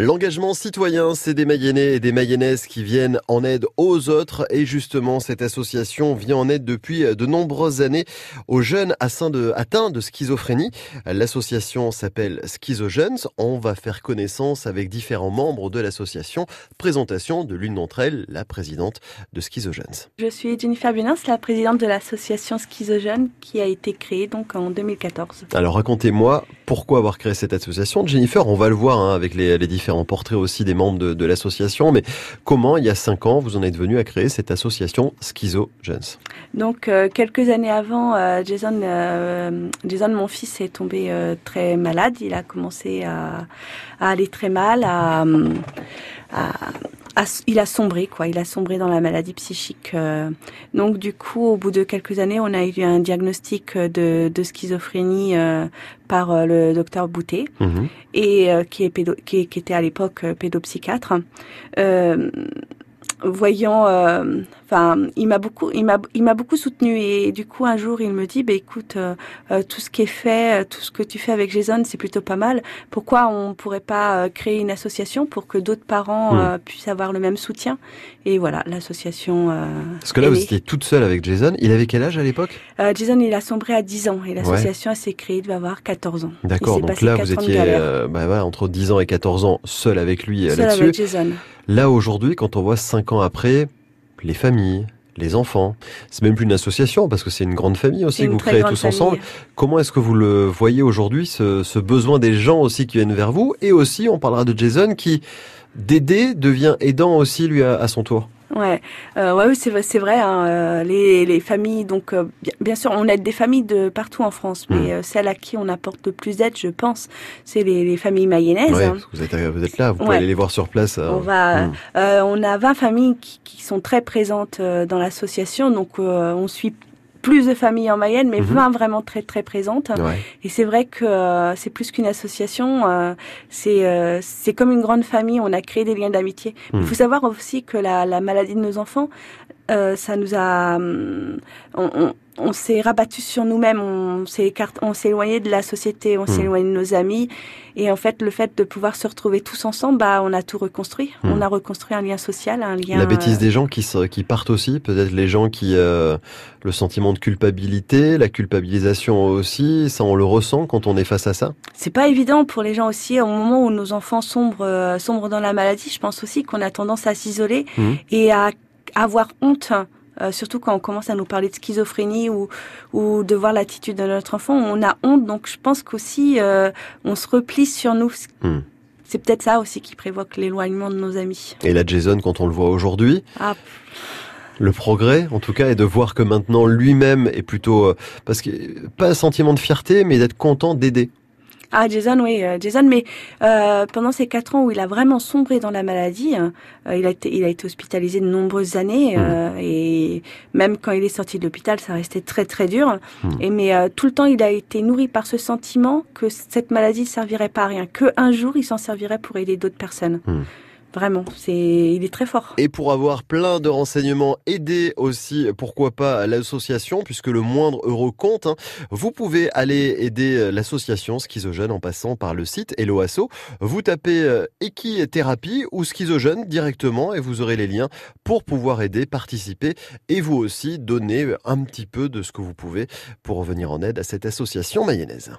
L'engagement citoyen, c'est des Mayennais et des Mayennaises qui viennent en aide aux autres. Et justement, cette association vient en aide depuis de nombreuses années aux jeunes atteints de schizophrénie. L'association s'appelle Schizojeunes. On va faire connaissance avec différents membres de l'association. Présentation de l'une d'entre elles, la présidente de Schizojeunes. Je suis Jennifer Bunins, la présidente de l'association Schizojeunes qui a été créée donc en 2014. Alors racontez-moi pourquoi avoir créé cette association. Jennifer, on va le voir hein, avec les, différents portraits aussi des membres de, l'association. Mais comment, il y a cinq ans, vous en êtes venu à créer cette association Schizo Jeunes Donc, euh, quelques années avant, euh, Jason, euh, Jason, mon fils, est tombé très malade. Il a commencé à, aller très mal, il a sombré, quoi. Il a sombré dans la maladie psychique. Euh. donc, du coup, au bout de quelques années, on a eu un diagnostic de, de schizophrénie euh, par euh, le docteur Boutet, mhm. et qui, est pédo, qui, qui, était à l'époque pédopsychiatre voyant, euh, enfin, il m'a beaucoup, il m'a, il m'a beaucoup soutenu et du coup un jour il me dit, bah écoute, euh, euh, tout ce qui est fait, tout ce que tu fais avec Jason, c'est plutôt pas mal. Pourquoi on pourrait pas créer une association pour que d'autres parents hmm. puissent avoir le même soutien? Et voilà, l'association. Parce que là, vous étiez toute seule avec Jason. Il avait quel âge à l'époque? Jason, il a sombré à 10 ans et l'association s'est créée, il devait avoir 14 ans. D'accord. Donc là, vous étiez, bah, voilà, entre 10 ans et 14 ans, seul avec lui là-dessus. avec Jason. Là aujourd'hui, quand on voit cinq ans après, les familles, les enfants. C'est même plus une association parce que c'est une grande famille aussi que vous créez tous ensemble. Comment est-ce que vous le voyez aujourd'hui, ce, besoin des gens aussi qui viennent vers vous? Et aussi, on parlera de Jason qui, d'aider, devient aidant aussi lui à son tour. Ouais, euh, ouais, c'est c'est vrai. Hein, euh, les, les familles, donc euh, bien, sûr, on aide des familles de partout en France, mais mmh. celles à qui on apporte le plus d'aide, je pense, c'est les, les, familles mayennaises. Ouais, hein. vous êtes vous êtes là, vous pouvez aller les voir sur place. On va, mmh. on a 20 familles qui, qui sont très présentes dans l'association, donc on suit plus de familles en Mayenne, mais mmh. vraiment très très présentes. Et c'est vrai que c'est plus qu'une association, c'est c'est comme une grande famille. On a créé des liens d'amitié. Il faut savoir aussi que la, la maladie de nos enfants, ça nous a, on, on s'est rabattu sur nous-mêmes, on s'est on s'est éloigné de la société, on s'est hmm. éloigné de nos amis. Et en fait, le fait de pouvoir se retrouver tous ensemble, bah, on a tout reconstruit. Hmm. On a reconstruit un lien social, un lien. La bêtise euh, des gens qui, qui partent aussi, peut-être les gens qui, euh, le sentiment de culpabilité, la culpabilisation aussi, ça on le ressent quand on est face à ça? C'est pas évident pour les gens aussi. Au moment où nos enfants sombrent, euh, sombrent dans la maladie, je pense aussi qu'on a tendance à s'isoler et à avoir honte euh, surtout quand on commence à nous parler de schizophrénie ou, ou de voir l'attitude de notre enfant, on a honte. Donc je pense qu'aussi euh, on se replie sur nous. Hmm. C'est peut-être ça aussi qui prévoque l'éloignement de nos amis. Et là, Jason, quand on le voit aujourd'hui, ah. le progrès, en tout cas, est de voir que maintenant lui-même est plutôt, euh, parce que pas un sentiment de fierté, mais d'être content d'aider. Ah, Jason, oui, euh, Jason, mais euh, pendant ces quatre ans où il a vraiment sombré dans la maladie, hein, euh, il, a été, il a été hospitalisé de nombreuses années, mmh. et même quand il est sorti de l'hôpital, ça restait très très dur. Mmh. Et mais tout le temps, il a été nourri par ce sentiment que cette maladie ne servirait pas à rien, que un jour, il s'en servirait pour aider d'autres personnes. Mmh. Vraiment, c'est, il est très fort. Et pour avoir plein de renseignements, aider aussi, pourquoi pas, l'association, puisque le moindre euro compte. Hein. Vous pouvez aller aider l'association Schizogène en passant par le site Helloasso. Vous tapez euh, Equithérapie ou Schizogène directement et vous aurez les liens pour pouvoir aider, participer et vous aussi donner un petit peu de ce que vous pouvez pour venir en aide à cette association mayonnaise.